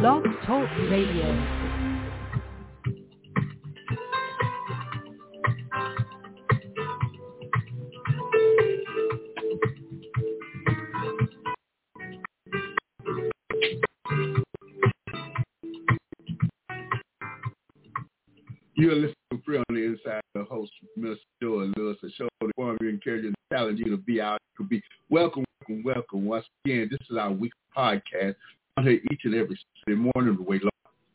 Blog Talk Radio. You are listening to Free on the Inside, the host, Mr. Joy Lewis, a show that inform you, you, and challenge you to be out. You be welcome, welcome, welcome. Once again, this is our weekly podcast. I'm here each and every Saturday morning the way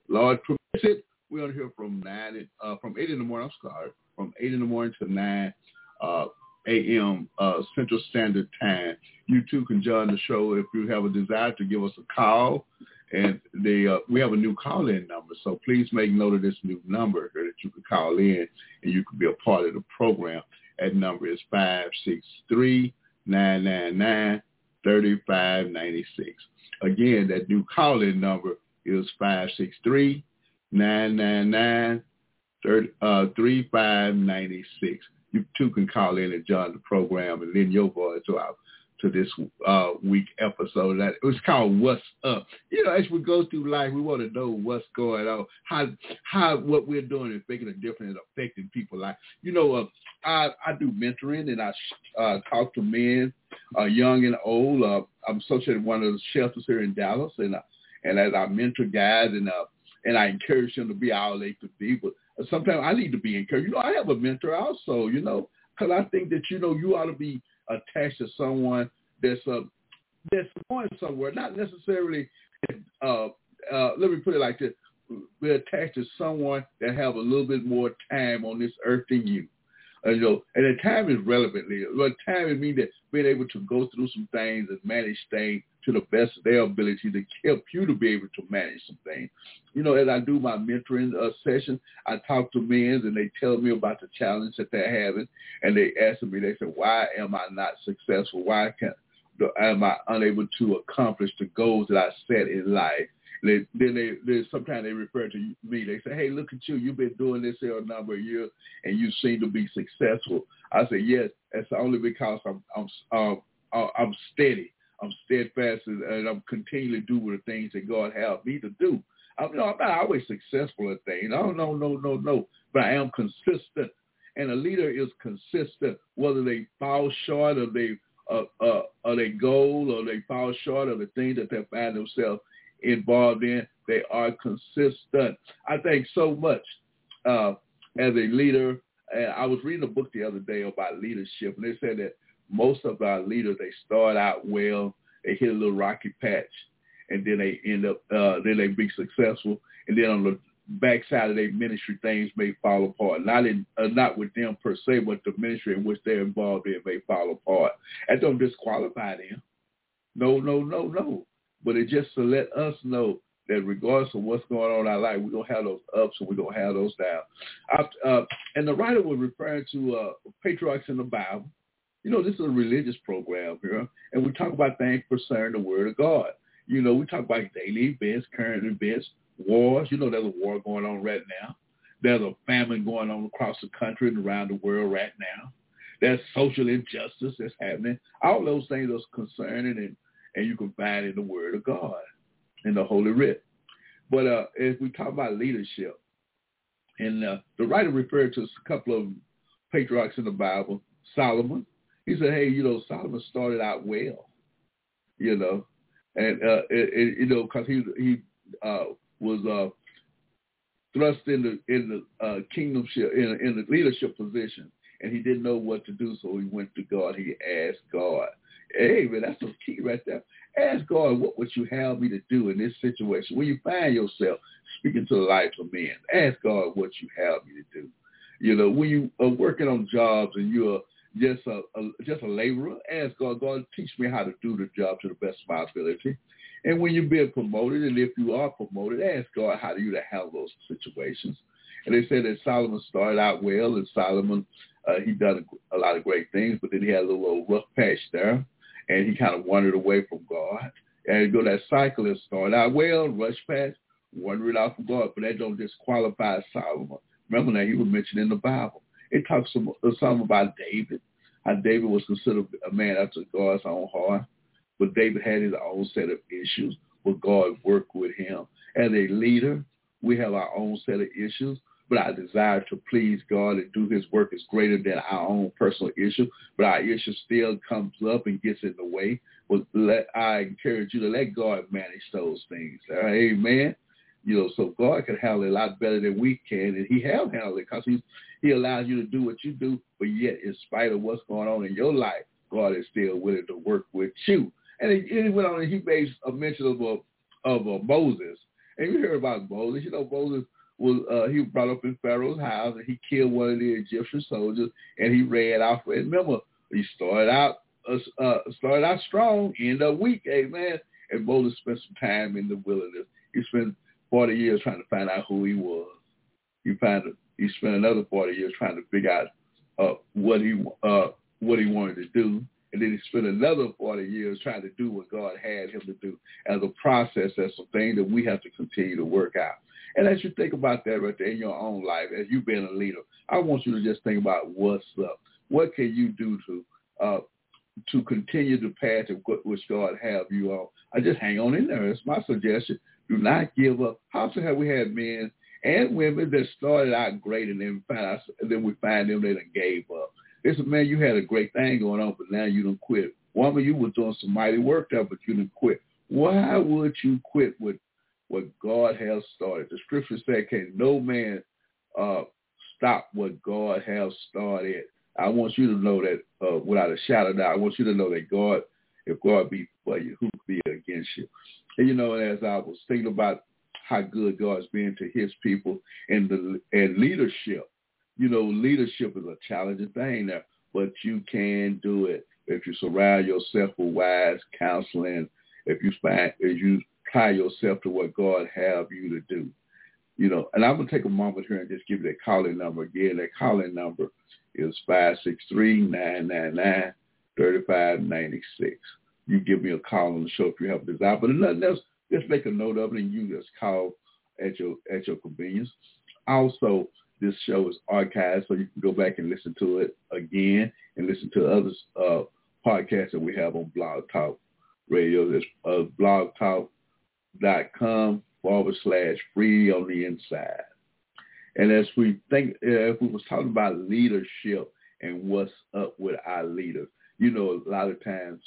Lord, permits it. We're to hear from nine, uh, from eight in the morning. I'm sorry, from eight in the morning to nine uh, a.m. Uh, Central Standard Time. You too can join the show if you have a desire to give us a call and they uh, we have a new call-in number. So please make note of this new number that you can call in and you can be a part of the program. That number is five six three nine nine nine thirty five ninety six. Again, that new call-in number is five six three nine nine nine uh. You too can call in and join the program and lend your voice to our to this uh, week episode. That it was called "What's Up." You know, as we go through life, we want to know what's going on, how how what we're doing is making a difference and affecting people. Like you know, uh, I I do mentoring and I uh, talk to men, uh, young and old. Uh, I'm associated with one of the shelters here in Dallas, and uh, and as I mentor guys and uh, and I encourage them to be all they could be. But sometimes I need to be encouraged. You know, I have a mentor also. You know, because I think that you know you ought to be attached to someone that's uh, that's going somewhere, not necessarily. Uh, uh, let me put it like this: we're attached to someone that have a little bit more time on this earth than you. Uh, you know, and the time is relevantly. But time it means that being able to go through some things and manage things to the best of their ability to help you to be able to manage some things. You know, as I do my mentoring uh, session, I talk to men and they tell me about the challenge that they're having, and they ask me, they say, "Why am I not successful? Why can't am I unable to accomplish the goals that I set in life?" They, then they, they sometimes they refer to me. They say, "Hey, look at you! You've been doing this here a number of years, and you seem to be successful." I say, "Yes, that's only because I'm I'm um, I'm steady. I'm steadfast, and, I'm continually doing the things that God has me to do. I'm, know, I'm not always successful at things. No, no, no, no, no. But I am consistent, and a leader is consistent, whether they fall short of they uh, uh, of their goal or they fall short of the things that they find themselves involved in. They are consistent. I think so much uh, as a leader. And I was reading a book the other day about leadership, and they said that most of our leaders they start out well, they hit a little rocky patch, and then they end up uh, then they be successful, and then on the backside of their ministry things may fall apart. Not in uh, not with them per se, but the ministry in which they're involved in may fall apart. That don't disqualify them. No, no, no, no but it just to let us know that regardless of what's going on in our life, we're going to have those ups and we're going to have those downs. Uh, and the writer was referring to uh, patriarchs in the Bible. You know, this is a religious program here, and we talk about things concerning the Word of God. You know, we talk about daily events, current events, wars. You know, there's a war going on right now. There's a famine going on across the country and around the world right now. There's social injustice that's happening. All those things are concerning and and you can find in the Word of God, in the Holy Writ. But uh, as we talk about leadership, and uh, the writer referred to a couple of patriarchs in the Bible, Solomon. He said, hey, you know, Solomon started out well, you know, and, uh, it, it, you know, because he, he uh, was uh, thrust in the, in the uh, kingdomship, in, in the leadership position, and he didn't know what to do, so he went to God. He asked God. Hey, man, that's the key right there. Ask God, what would you have me to do in this situation? When you find yourself speaking to the lives of men, ask God what you have me to do. You know, when you are working on jobs and you're just a, a just a laborer, ask God, God, teach me how to do the job to the best of my ability. And when you're being promoted, and if you are promoted, ask God how do you to handle those situations. And they said that Solomon started out well, and Solomon uh, he done a, a lot of great things, but then he had a little rough patch there and he kind of wandered away from God. And you go that cycle and start out well, rush past, wandering out from God, but that don't disqualify Solomon. Remember that he was mentioned in the Bible. It talks some, some about David, how David was considered a man after God's own heart, but David had his own set of issues, but God worked with him. As a leader, we have our own set of issues, but our desire to please God and do his work is greater than our own personal issue. But our issue still comes up and gets in the way. But let, I encourage you to let God manage those things. Amen. You know, so God can handle it a lot better than we can, and he has handled it because he, he allows you to do what you do, but yet in spite of what's going on in your life, God is still willing to work with you. And he, he went on and he made a mention of, uh, of uh, Moses. And you hear about Moses. You know, Moses was uh, he was brought up in Pharaoh's house and he killed one of the Egyptian soldiers and he ran off. And remember, he started out uh, uh, started out strong, ended up weak. Amen. And Moses spent some time in the wilderness. He spent 40 years trying to find out who he was. He found he spent another 40 years trying to figure out uh, what he uh, what he wanted to do. And then he spent another 40 years trying to do what God had him to do. As a process, that's something that we have to continue to work out. And as you think about that right there in your own life, as you've been a leader, I want you to just think about what's up. What can you do to uh, to continue the path of which God have you on? I just hang on in there. It's my suggestion. Do not give up. How often have we had men and women that started out great and then find out, and then we find them they done gave up. They said, man, you had a great thing going on, but now you don't quit. Woman, you were doing some mighty work there, but you didn't quit. Why would you quit with what God has started? The scripture said, can no man uh, stop what God has started. I want you to know that uh, without a shadow of doubt, I want you to know that God, if God be for you, who could be against you? And you know, as I was thinking about how good God's been to his people and the and leadership, you know, leadership is a challenging thing there, but you can do it if you surround yourself with wise counseling, if you find if you tie yourself to what God have you to do. You know, and I'm gonna take a moment here and just give you that calling number again. That calling number is five six three nine nine nine thirty five ninety six. You give me a call on the show if you have a desire. But nothing else, just make a note of it and you just call at your at your convenience. Also, this show is archived, so you can go back and listen to it again and listen to other uh, podcasts that we have on Blog Talk Radio. That's uh, blogtalk.com forward slash free on the inside. And as we think, uh, if we was talking about leadership and what's up with our leaders, you know, a lot of times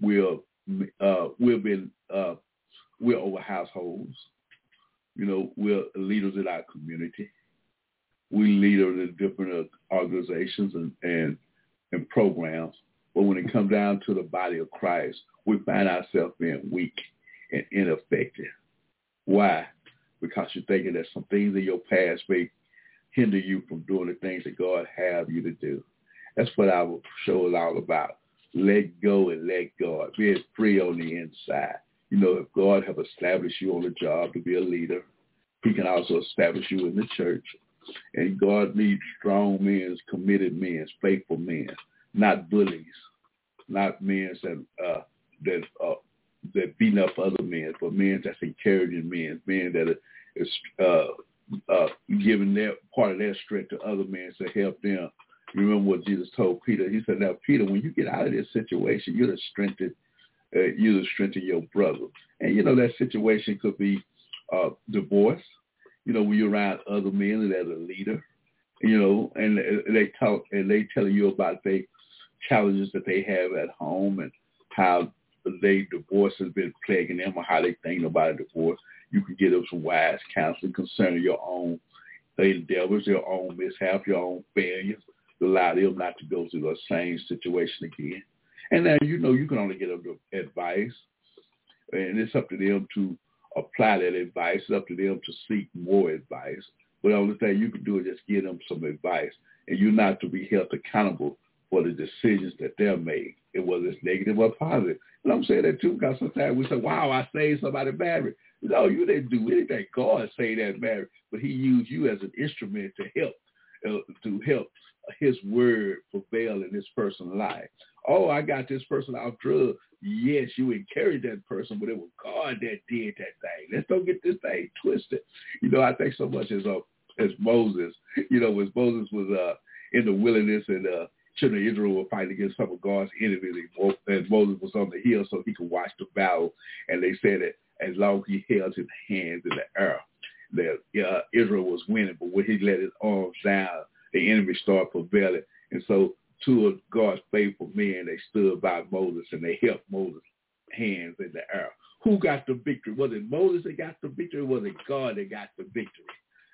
we're uh, we've been uh, we're over households. You know, we're leaders in our community we leaders in different organizations and, and, and programs. But when it comes down to the body of Christ, we find ourselves being weak and ineffective. Why? Because you're thinking that some things in your past may hinder you from doing the things that God have you to do. That's what our show is all about. Let go and let God. Being free on the inside. You know, if God have established you on the job to be a leader, he can also establish you in the church and God needs strong men, committed men, faithful men, not bullies, not men that uh, that uh, that beat up other men, but men that's encouraging men, men that is uh, uh, giving their part of their strength to other men to help them. Remember what Jesus told Peter? He said, "Now, Peter, when you get out of this situation, you're to strengthen, uh, you're to strengthen your brother." And you know that situation could be uh, divorce you know, when you're around other men that are a leader, you know, and they talk and they tell you about the challenges that they have at home and how they divorce has been plaguing them or how they think about a divorce. You can get them some wise counseling concerning your own endeavors, your own mishap, your own failures, allow them not to go through the same situation again. And now you know you can only get them advice, and it's up to them to apply that advice. It's up to them to seek more advice. But the only thing you can do is just give them some advice. And you're not to be held accountable for the decisions that they're made, whether it's negative or positive. And I'm saying that too because sometimes we say, wow, I saved somebody married. No, you didn't do anything. God saved that marriage, but he used you as an instrument to help, to help his word prevail in this person's life. Oh, I got this person off drugs. Yes, you encouraged that person, but it was God that did that thing. Let's don't get this thing twisted. You know, I think so much as uh, as Moses. You know, as Moses was uh, in the wilderness and uh, children of Israel were fighting against some of God's enemies, and Moses was on the hill so he could watch the battle. And they said that as long as he held his hands in the air. That uh, Israel was winning, but when he let his arms down, the enemy started prevailing. And so two of God's faithful men, they stood by Moses and they helped Moses' hands in the air. Who got the victory? Was it Moses that got the victory or was it God that got the victory?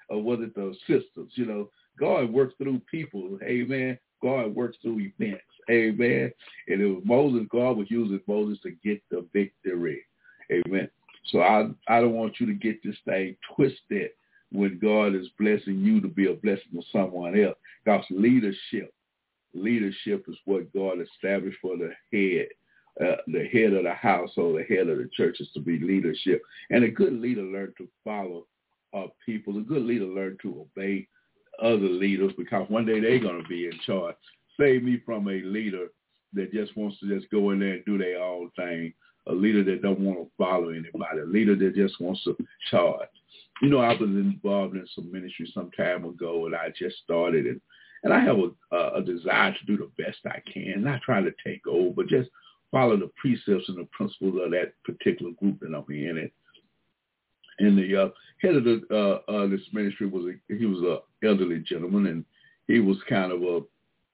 Or was it the sisters? You know, God works through people. Amen. God works through events. Amen. And it was Moses, God was using Moses to get the victory. Amen. So I I don't want you to get this thing twisted when God is blessing you to be a blessing to someone else. Because leadership, leadership is what God established for the head, uh, the head of the household, the head of the church is to be leadership. And a good leader learned to follow uh, people. A good leader learned to obey other leaders because one day they're going to be in charge. Save me from a leader that just wants to just go in there and do their own thing. A leader that don't want to follow anybody. A leader that just wants to charge. You know, I was involved in some ministry some time ago, and I just started, and and I have a, a desire to do the best I can, not try to take over, but just follow the precepts and the principles of that particular group that I'm in. And and the uh, head of the uh, uh, this ministry was a, he was a elderly gentleman, and he was kind of a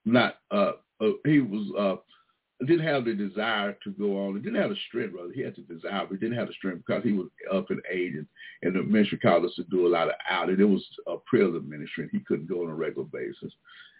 not uh, uh he was uh didn't have the desire to go on. He didn't have the strength, rather. He had the desire, but he didn't have the strength because he was up in age, and, and the ministry called us to do a lot of outing. It was a prison ministry, and he couldn't go on a regular basis.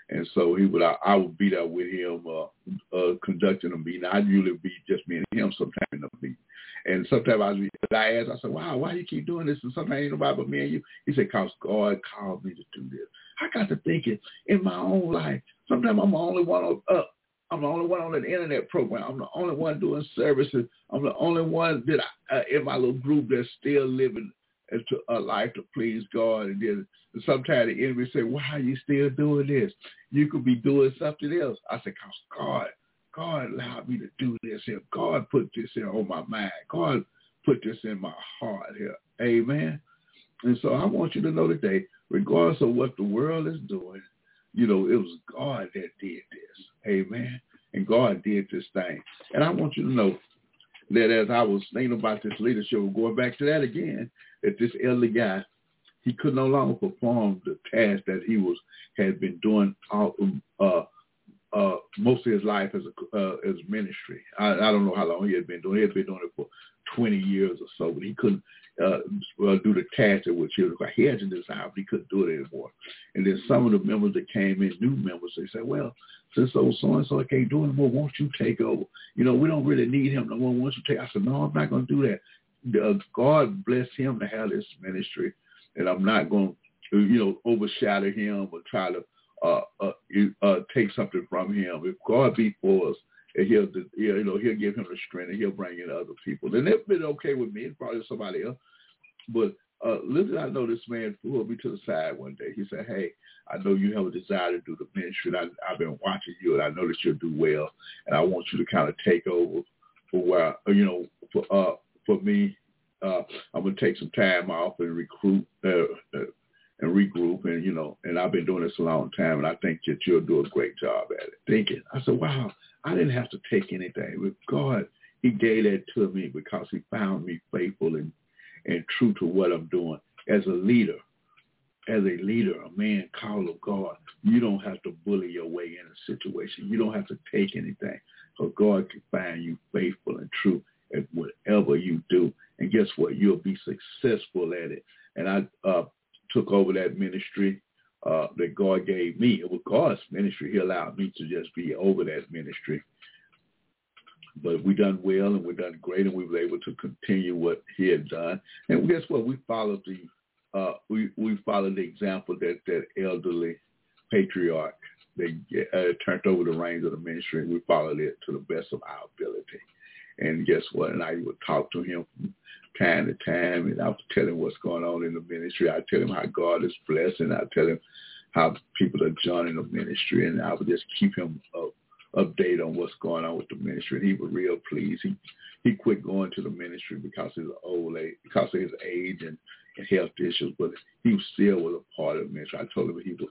And so he would, I, I would be there with him, uh, uh, conducting a meeting. I'd usually be just me and him sometimes in the meeting. And sometimes I, was, I asked, I said, wow, why you keep doing this? And sometimes ain't nobody but me and you. He said, cause God called me to do this. I got to thinking in my own life, sometimes I'm the only one up. I'm the only one on the internet program. I'm the only one doing services. I'm the only one that I, uh, in my little group that's still living to a life to please God. And then sometimes the enemy say, why are you still doing this? You could be doing something else. I said, cause God God allowed me to do this here. God put this here on my mind. God put this in my heart here. Amen. And so I want you to know today, regardless of what the world is doing, you know, it was God that did this. Amen. And God did this thing. And I want you to know that as I was thinking about this leadership, going back to that again, that this elderly guy, he could no longer perform the task that he was had been doing all, uh, uh, most of his life as a uh, as ministry. I, I don't know how long he had been doing. He had been doing it for 20 years or so, but he couldn't uh, do the task at which he was. He had the desire, but he couldn't do it anymore. And then some of the members that came in, new members, they said, "Well, since old so and so can't do it anymore, won't you take over? You know, we don't really need him no more. Won't you take?" I said, "No, I'm not going to do that. Uh, God bless him to have this ministry, and I'm not going to, you know, overshadow him or try to." Uh, uh, you, uh, take something from him. If God be for us, and he'll, you know, he'll give him the strength and he'll bring in other people. And it's been okay with me and probably somebody else. But uh, listen, I know this man pulled me to the side one day. He said, hey, I know you have a desire to do the ministry. And I, I've been watching you and I know that you'll do well. And I want you to kind of take over for where, you know, for, uh, for me, uh, I'm to take some time off and recruit, uh, uh, and regroup and you know and I've been doing this a long time and I think that you'll do a great job at it. Thinking. I said, Wow, I didn't have to take anything. With God, he gave that to me because he found me faithful and, and true to what I'm doing. As a leader, as a leader, a man called of God, you don't have to bully your way in a situation. You don't have to take anything. Because God can find you faithful and true at whatever you do. And guess what? You'll be successful at it. And I uh, took over that ministry uh, that God gave me. It was God's ministry. He allowed me to just be over that ministry. But we done well and we done great and we were able to continue what he had done. And guess what? We followed the uh, we, we followed the example that that elderly patriarch they uh, turned over the reins of the ministry and we followed it to the best of our ability. And guess what? And I would talk to him time to time, and I would tell him what's going on in the ministry. I tell him how God is blessing. I tell him how people are joining the ministry, and I would just keep him up, update on what's going on with the ministry. And he was real pleased. He he quit going to the ministry because of his old age, because of his age and, and health issues, but he still was a part of the ministry. I told him he was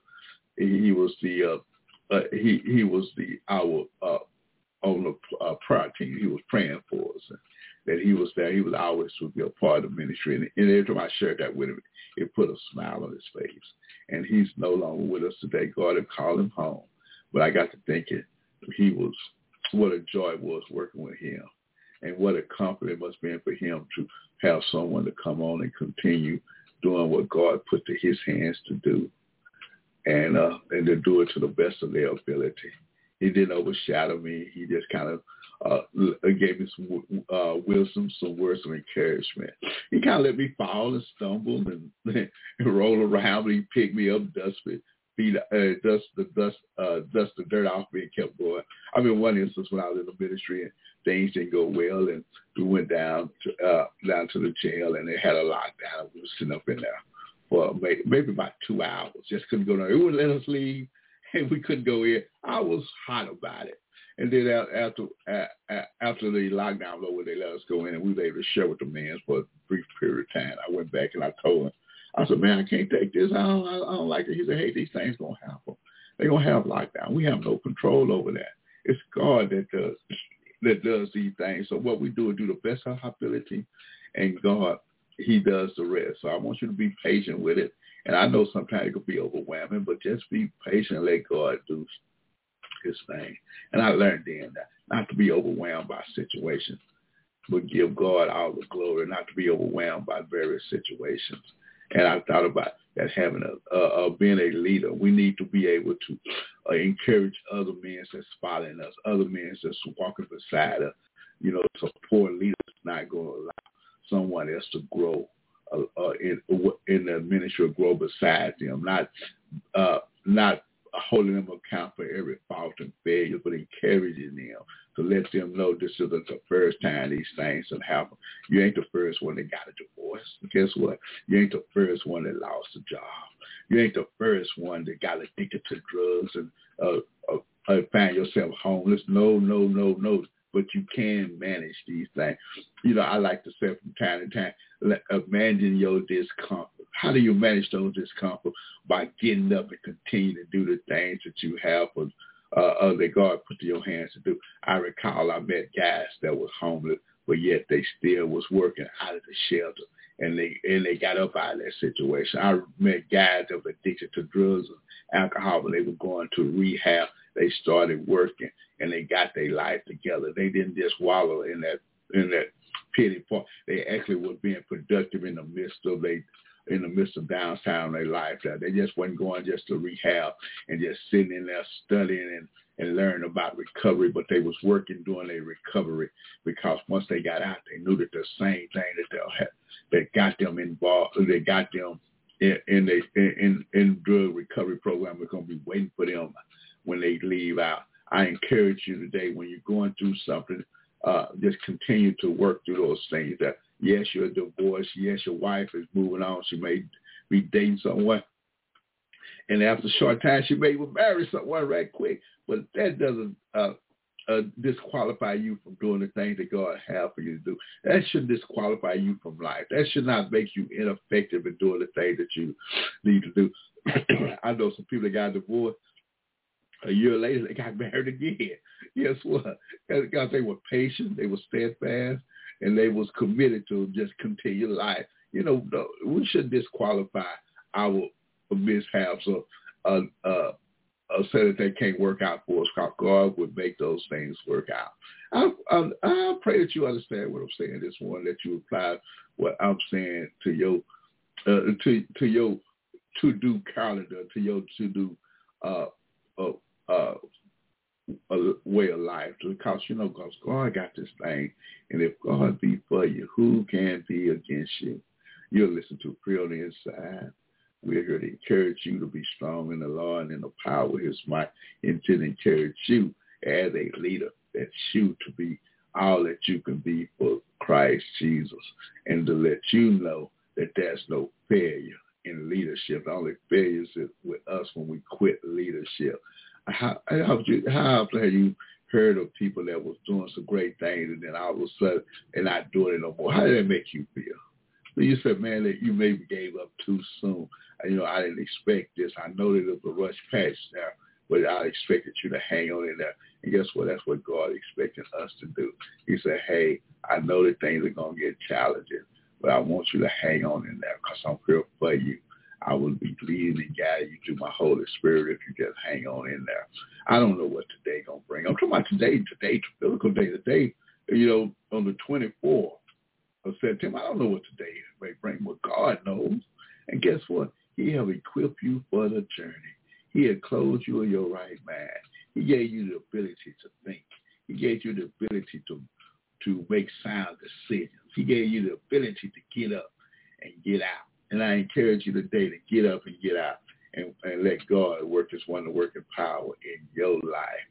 he was the uh, uh, he he was the our uh, on the uh, prayer team. He was praying for us. And, that he was there. He was always to be a part of ministry. And, and every time I shared that with him, it put a smile on his face. And he's no longer with us today. God had called him home. But I got to thinking he was, what a joy it was working with him. And what a comfort it must be for him to have someone to come on and continue doing what God put to his hands to do. And uh, and to do it to the best of their ability. He didn't overshadow me. He just kind of uh, gave me some uh, wisdom, some words of encouragement. He kind of let me fall and stumble and, and roll around, he picked me up, dust me, beat, uh, dust the dust, uh, dust the dirt off me, and kept going. I mean, one instance when I was in the ministry and things didn't go well, and we went down to uh, down to the jail, and they had a lockdown. We were sitting up in there for maybe, maybe about two hours. Just couldn't go there. It wouldn't let us leave, and we couldn't go in. I was hot about it. And then after after the lockdown was over, they let us go in, and we were able to share with the men for a brief period of time. I went back and I told him, I said, man, I can't take this. I don't, I don't like it. He said, hey, these things gonna happen. They're gonna have lockdown. We have no control over that. It's God that does that does these things. So what we do is do the best of our ability, and God, He does the rest. So I want you to be patient with it. And I know sometimes it could be overwhelming, but just be patient and let God do his thing. And I learned then that not to be overwhelmed by situations, but give God all the glory, not to be overwhelmed by various situations. And I thought about that having a, uh, uh, being a leader, we need to be able to uh, encourage other men that's following us, other men that's walking beside us. You know, support leaders not going to allow someone else to grow uh, uh, in in the ministry, grow beside them, not uh, not holding them account for every fault and failure, but encouraging them to let them know this isn't the first time these things have happened. You ain't the first one that got a divorce. Guess what? You ain't the first one that lost a job. You ain't the first one that got addicted to drugs and uh, uh, uh, find yourself homeless. No, no, no, no. But you can manage these things. You know, I like to say from time to time, imagine your discomfort how do you manage those discomfort? By getting up and continue to do the things that you have for, uh, uh, that God put to your hands to do. I recall I met guys that was homeless, but yet they still was working out of the shelter and they and they got up out of that situation. I met guys that were addicted to drugs and alcohol, but they were going to rehab. They started working and they got their life together. They didn't just wallow in that in that pity part. They actually were being productive in the midst of they in the midst of downtown their life. That they just wasn't going just to rehab and just sitting in there studying and and learning about recovery, but they was working doing their recovery because once they got out, they knew that the same thing that they had that got them involved, they got them in in the in in drug recovery program was going to be waiting for them when they leave out. I encourage you today when you're going through something, uh, just continue to work through those things. That Yes, you're divorced. Yes, your wife is moving on. She may be dating someone. And after a short time, she may marry someone right quick. But that doesn't uh, uh, disqualify you from doing the things that God has for you to do. That shouldn't disqualify you from life. That should not make you ineffective in doing the things that you need to do. I know some people that got divorced. A year later, they got married again. Guess what? Because they were patient, they were steadfast, and they was committed to just continue life. You know, we should disqualify our mishaps or uh, uh, uh, say that they can't work out for us. Because God would make those things work out. I, I, I pray that you understand what I'm saying this morning. That you apply what I'm saying to your uh, to to your to do calendar, to your to do uh, uh, uh, way of life. Because you know because God got this thing and if God be for you who can be against you? You'll listen to Free on the Inside. We're here to encourage you to be strong in the Lord and in the power of his might and to encourage you as a leader that you to be all that you can be for Christ Jesus and to let you know that there's no failure in leadership. The only failure is with us when we quit leadership how, how, you, how often have you heard of people that was doing some great things and then all of a sudden they're not doing it no more? How did that make you feel? When you said, man, that you maybe gave up too soon. You know, I didn't expect this. I know that it was a rush patch now, but I expected you to hang on in there. And guess what? That's what God expected us to do. He said, hey, I know that things are going to get challenging, but I want you to hang on in there because I'm here for you. I will be leading and guiding you through my Holy Spirit if you just hang on in there. I don't know what today gonna bring. I'm talking about today, today, biblical day, today, you know, on the 24th of September. I don't know what today may bring, but God knows. And guess what? He have equipped you for the journey. He had clothed you in your right mind. He gave you the ability to think. He gave you the ability to to make sound decisions. He gave you the ability to get up and get out. And I encourage you today to get up and get out and, and let God work his wonder working power in your life.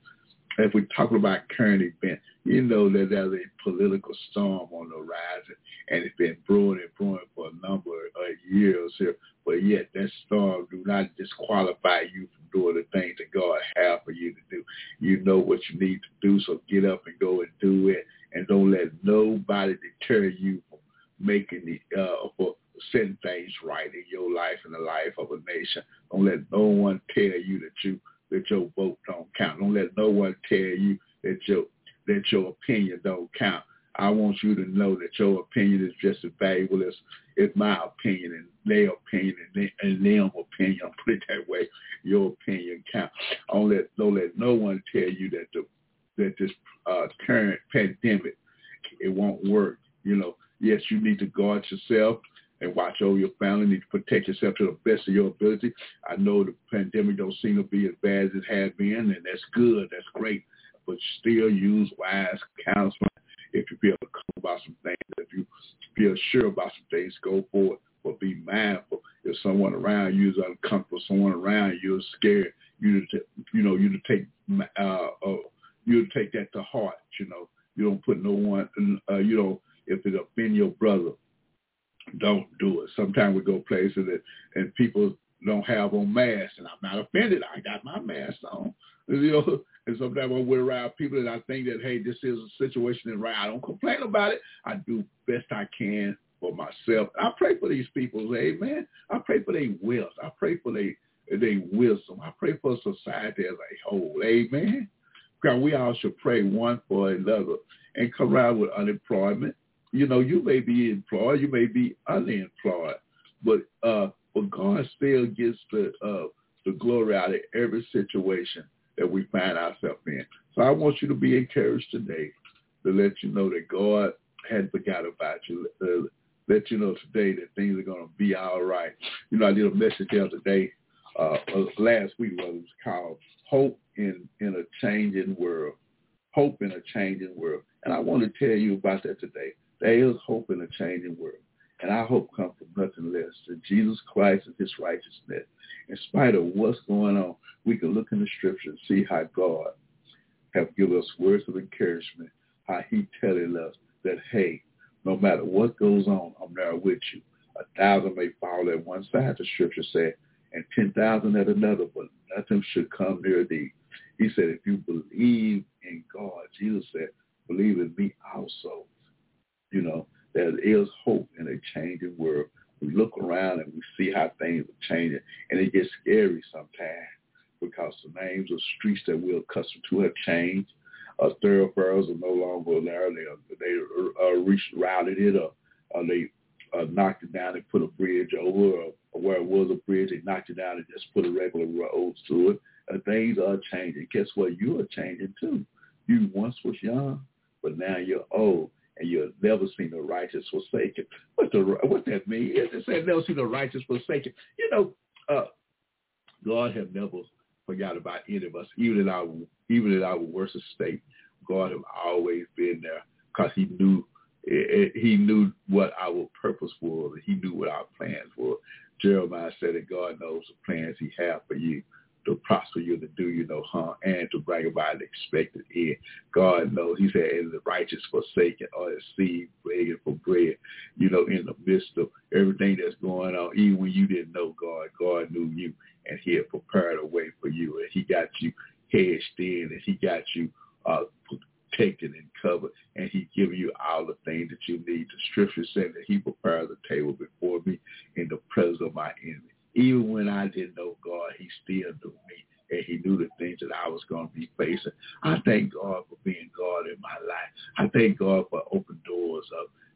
If we talk about current events, you know that there's a political storm on the horizon, and it's been brewing and brewing for a number of years here. But yet that storm do not disqualify you from doing the things that God has for you to do. You know what you need to do, so get up and go and do it, and don't let nobody deter you from making the uh, for setting things right in your life and the life of a nation. Don't let no one tell you that you that your vote don't count. Don't let no one tell you that your that your opinion don't count. I want you to know that your opinion is just as valuable as, as my opinion and their opinion and, they, and them opinion. I'll put it that way. Your opinion count. Don't let don't let no one tell you that the that this uh, current pandemic it won't work. You know, yes, you need to guard yourself and watch over your family. Need to protect yourself to the best of your ability. I know the pandemic don't seem to be as bad as it has been, and that's good. That's great. But still use wise counseling. If you feel comfortable about some things, if you feel sure about some things, go for it. But be mindful. If someone around you is uncomfortable, someone around you is scared, you to, you know, you to take uh, uh, you to take that to heart. You know, you don't put no one. Uh, you know, if it offend your brother, don't do it. Sometimes we go places and, and people don't have on masks, and I'm not offended. I got my mask on. You know, and sometimes I we're around people that I think that, hey, this is a situation and right. I don't complain about it. I do best I can for myself. I pray for these people. Amen. I pray for their wealth. I pray for their their wisdom. I pray for society as a whole. Amen. Because we all should pray one for another and come around with unemployment you know, you may be employed, you may be unemployed, but uh, but God still gets the uh, the glory out of every situation that we find ourselves in. So I want you to be encouraged today to let you know that God hadn't forgot about you. Uh, let you know today that things are going to be all right. You know, I did a message the other day, uh, uh last week, was called "Hope in in a Changing World." Hope in a changing world, and I want to tell you about that today. There is hope in a changing world. And our hope comes from nothing less than Jesus Christ and his righteousness. In spite of what's going on, we can look in the scripture and see how God have given us words of encouragement, how he telling us that, hey, no matter what goes on, I'm there with you. A thousand may fall at one side, the scripture said, and 10,000 at another, but nothing should come near thee. He said, if you believe in God, Jesus said, believe in me also you know, there is hope in a changing world. We look around and we see how things are changing, and it gets scary sometimes because the names of streets that we're accustomed to have changed. Uh, thoroughfares are no longer there. They they uh, it, or, or they uh, knocked it down and put a bridge over, or, where it was a bridge, they knocked it down and just put a regular road to it. Uh, things are changing. Guess what? You are changing too. You once was young, but now you're old and you'll never see the righteous forsaken. What the what that mean? It said never see the righteous forsaken. You know, uh, God have never forgot about any of us, even in our even in our worst state. God have always been there because He knew He knew what our purpose was. He knew what our plans were. Jeremiah said that God knows the plans He has for you to prosper you, to do you no harm, and to bring about an expected end. God knows. He said, "Is the righteous forsaken or the seed begging for bread?" You know, in the midst of everything that's going on, even when you didn't know God, God knew you, and He had prepared a way for you, and He got you hedged in, and He got you uh, protected and covered, and He give you all the things that you need. The Scripture said that He prepared the table before me in the presence of my enemy even when I didn't know God, he still knew me. and he knew the things that I was going to be facing. I thank God for being God in my life. I thank God for open doors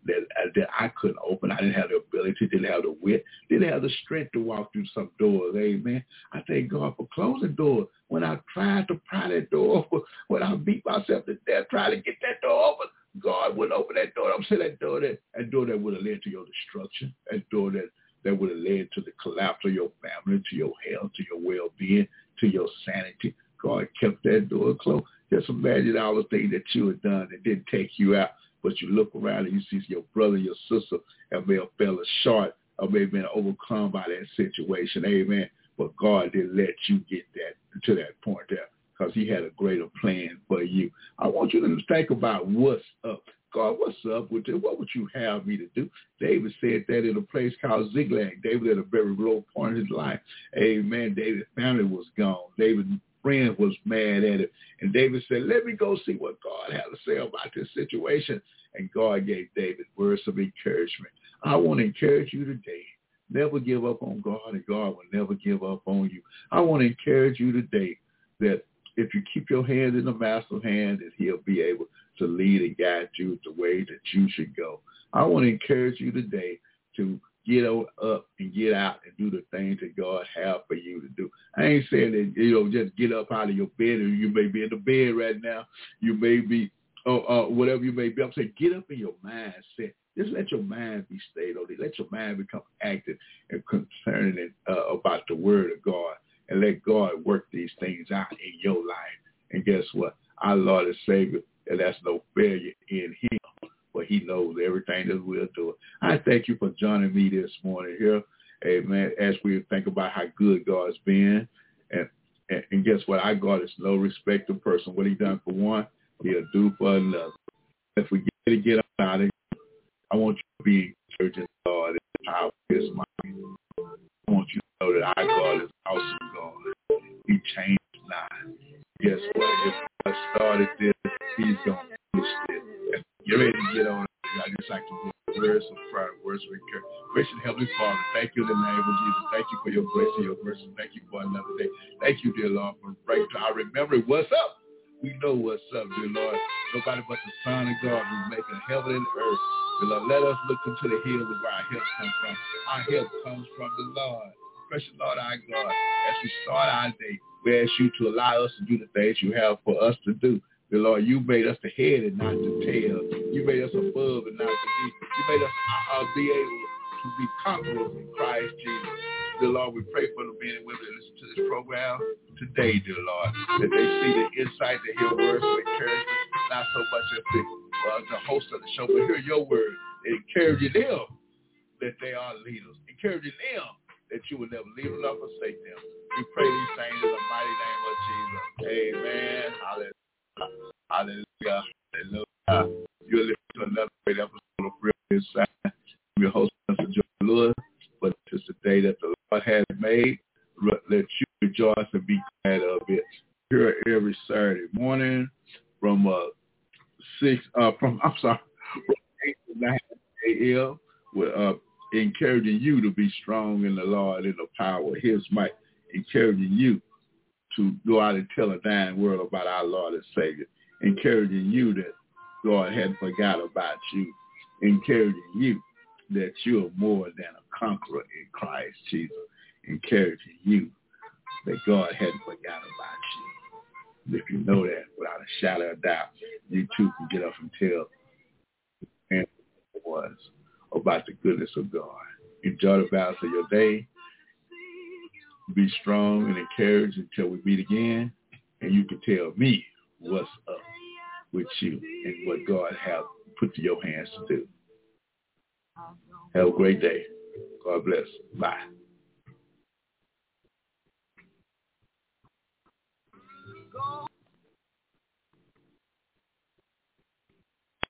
that, uh, that I couldn't open. I didn't have the ability, didn't have the wit, didn't have the strength to walk through some doors. Amen. I thank God for closing doors. When I tried to pry that door open, when I beat myself to death trying to get that door open, God would open that door. I'm saying that door that that door that would have led to your destruction, that door that that would have led to the collapse of your family, to your health, to your well-being, to your sanity. God kept that door closed. Just imagine all the things that you had done that didn't take you out, but you look around and you see your brother, your sister have may have fell short or may have been overcome by that situation. Amen. But God didn't let you get that to that point there because he had a greater plan for you. I want you to think about what's up. God, what's up with it? What would you have me to do? David said that in a place called Ziklag. David at a very low point in his life. Amen. David's family was gone. David's friend was mad at him. And David said, let me go see what God had to say about this situation. And God gave David words of encouragement. I want to encourage you today. Never give up on God, and God will never give up on you. I want to encourage you today that if you keep your hand in the master's hand, that he'll be able to lead and guide you the way that you should go. I want to encourage you today to get up and get out and do the things that God have for you to do. I ain't saying that, you know, just get up out of your bed and you may be in the bed right now. You may be, uh, uh, whatever you may be. I'm saying get up in your mindset. Just let your mind be stayed on it. Let your mind become active and concerning uh, about the word of God and let God work these things out in your life. And guess what? Our Lord and Savior, and that's no failure in him, but he knows everything that we'll do. I thank you for joining me this morning here. Amen. As we think about how good God's been. And, and, and guess what? Our God is no respecter person. What he done for one, he'll do for another. If we get to get out of here, I want you to be church in God the power his mind. I want you to know that our God is awesome God. He changed lives. Guess what? If I started this, he's to finish this. You're ready to get on. I just like to give words of prayer, words of encouragement. Gracious Heavenly Father, thank you in the name of Jesus. Thank you for your grace and your mercy. Thank you for another day. Thank you, dear Lord, for breaking I remember what's up. We know what's up, dear Lord. Nobody but the Son of God who's making heaven and earth. Dear Lord, let us look into the hills where our help comes from. Our help comes from the Lord. Precious Lord our God, as we start our day, we ask you to allow us to do the things you have for us to do. The Lord, you made us the head and not the tail. You made us above and not beneath. You made us uh, be able to be conquerors in Christ Jesus. Dear Lord, we pray for the men and women that listen to this program today, dear Lord, that they see the insight, they hear words of encouragement, not so much as the, uh, the host of the show, but hear your word, and encouraging them that they are leaders, encouraging them that you will never leave them nor forsake them. We pray these things in the mighty name of Jesus. Amen. Hallelujah. Hallelujah. Hallelujah. You're listening to another great episode of Real Inside. I'm your host, Mr. Joe Lewis. But it's the day that the Lord has made. Let you rejoice and be glad of it. Here every Saturday morning from uh, six uh, from I'm sorry, from eight to nine a.m. with uh, encouraging you to be strong in the Lord in the power of his might, encouraging you to go out and tell a dying world about our Lord and Savior, encouraging you that God hadn't forgot about you, encouraging you that you're more than a conqueror in Christ Jesus, encouraging you that God hadn't forgot about you. If you know that without a shadow of doubt, you too can get up and tell and was about the goodness of God. Enjoy the balance of your day. Be strong and encouraged until we meet again. And you can tell me what's up with you and what God has put to your hands to do. Have a great day. God bless. Bye.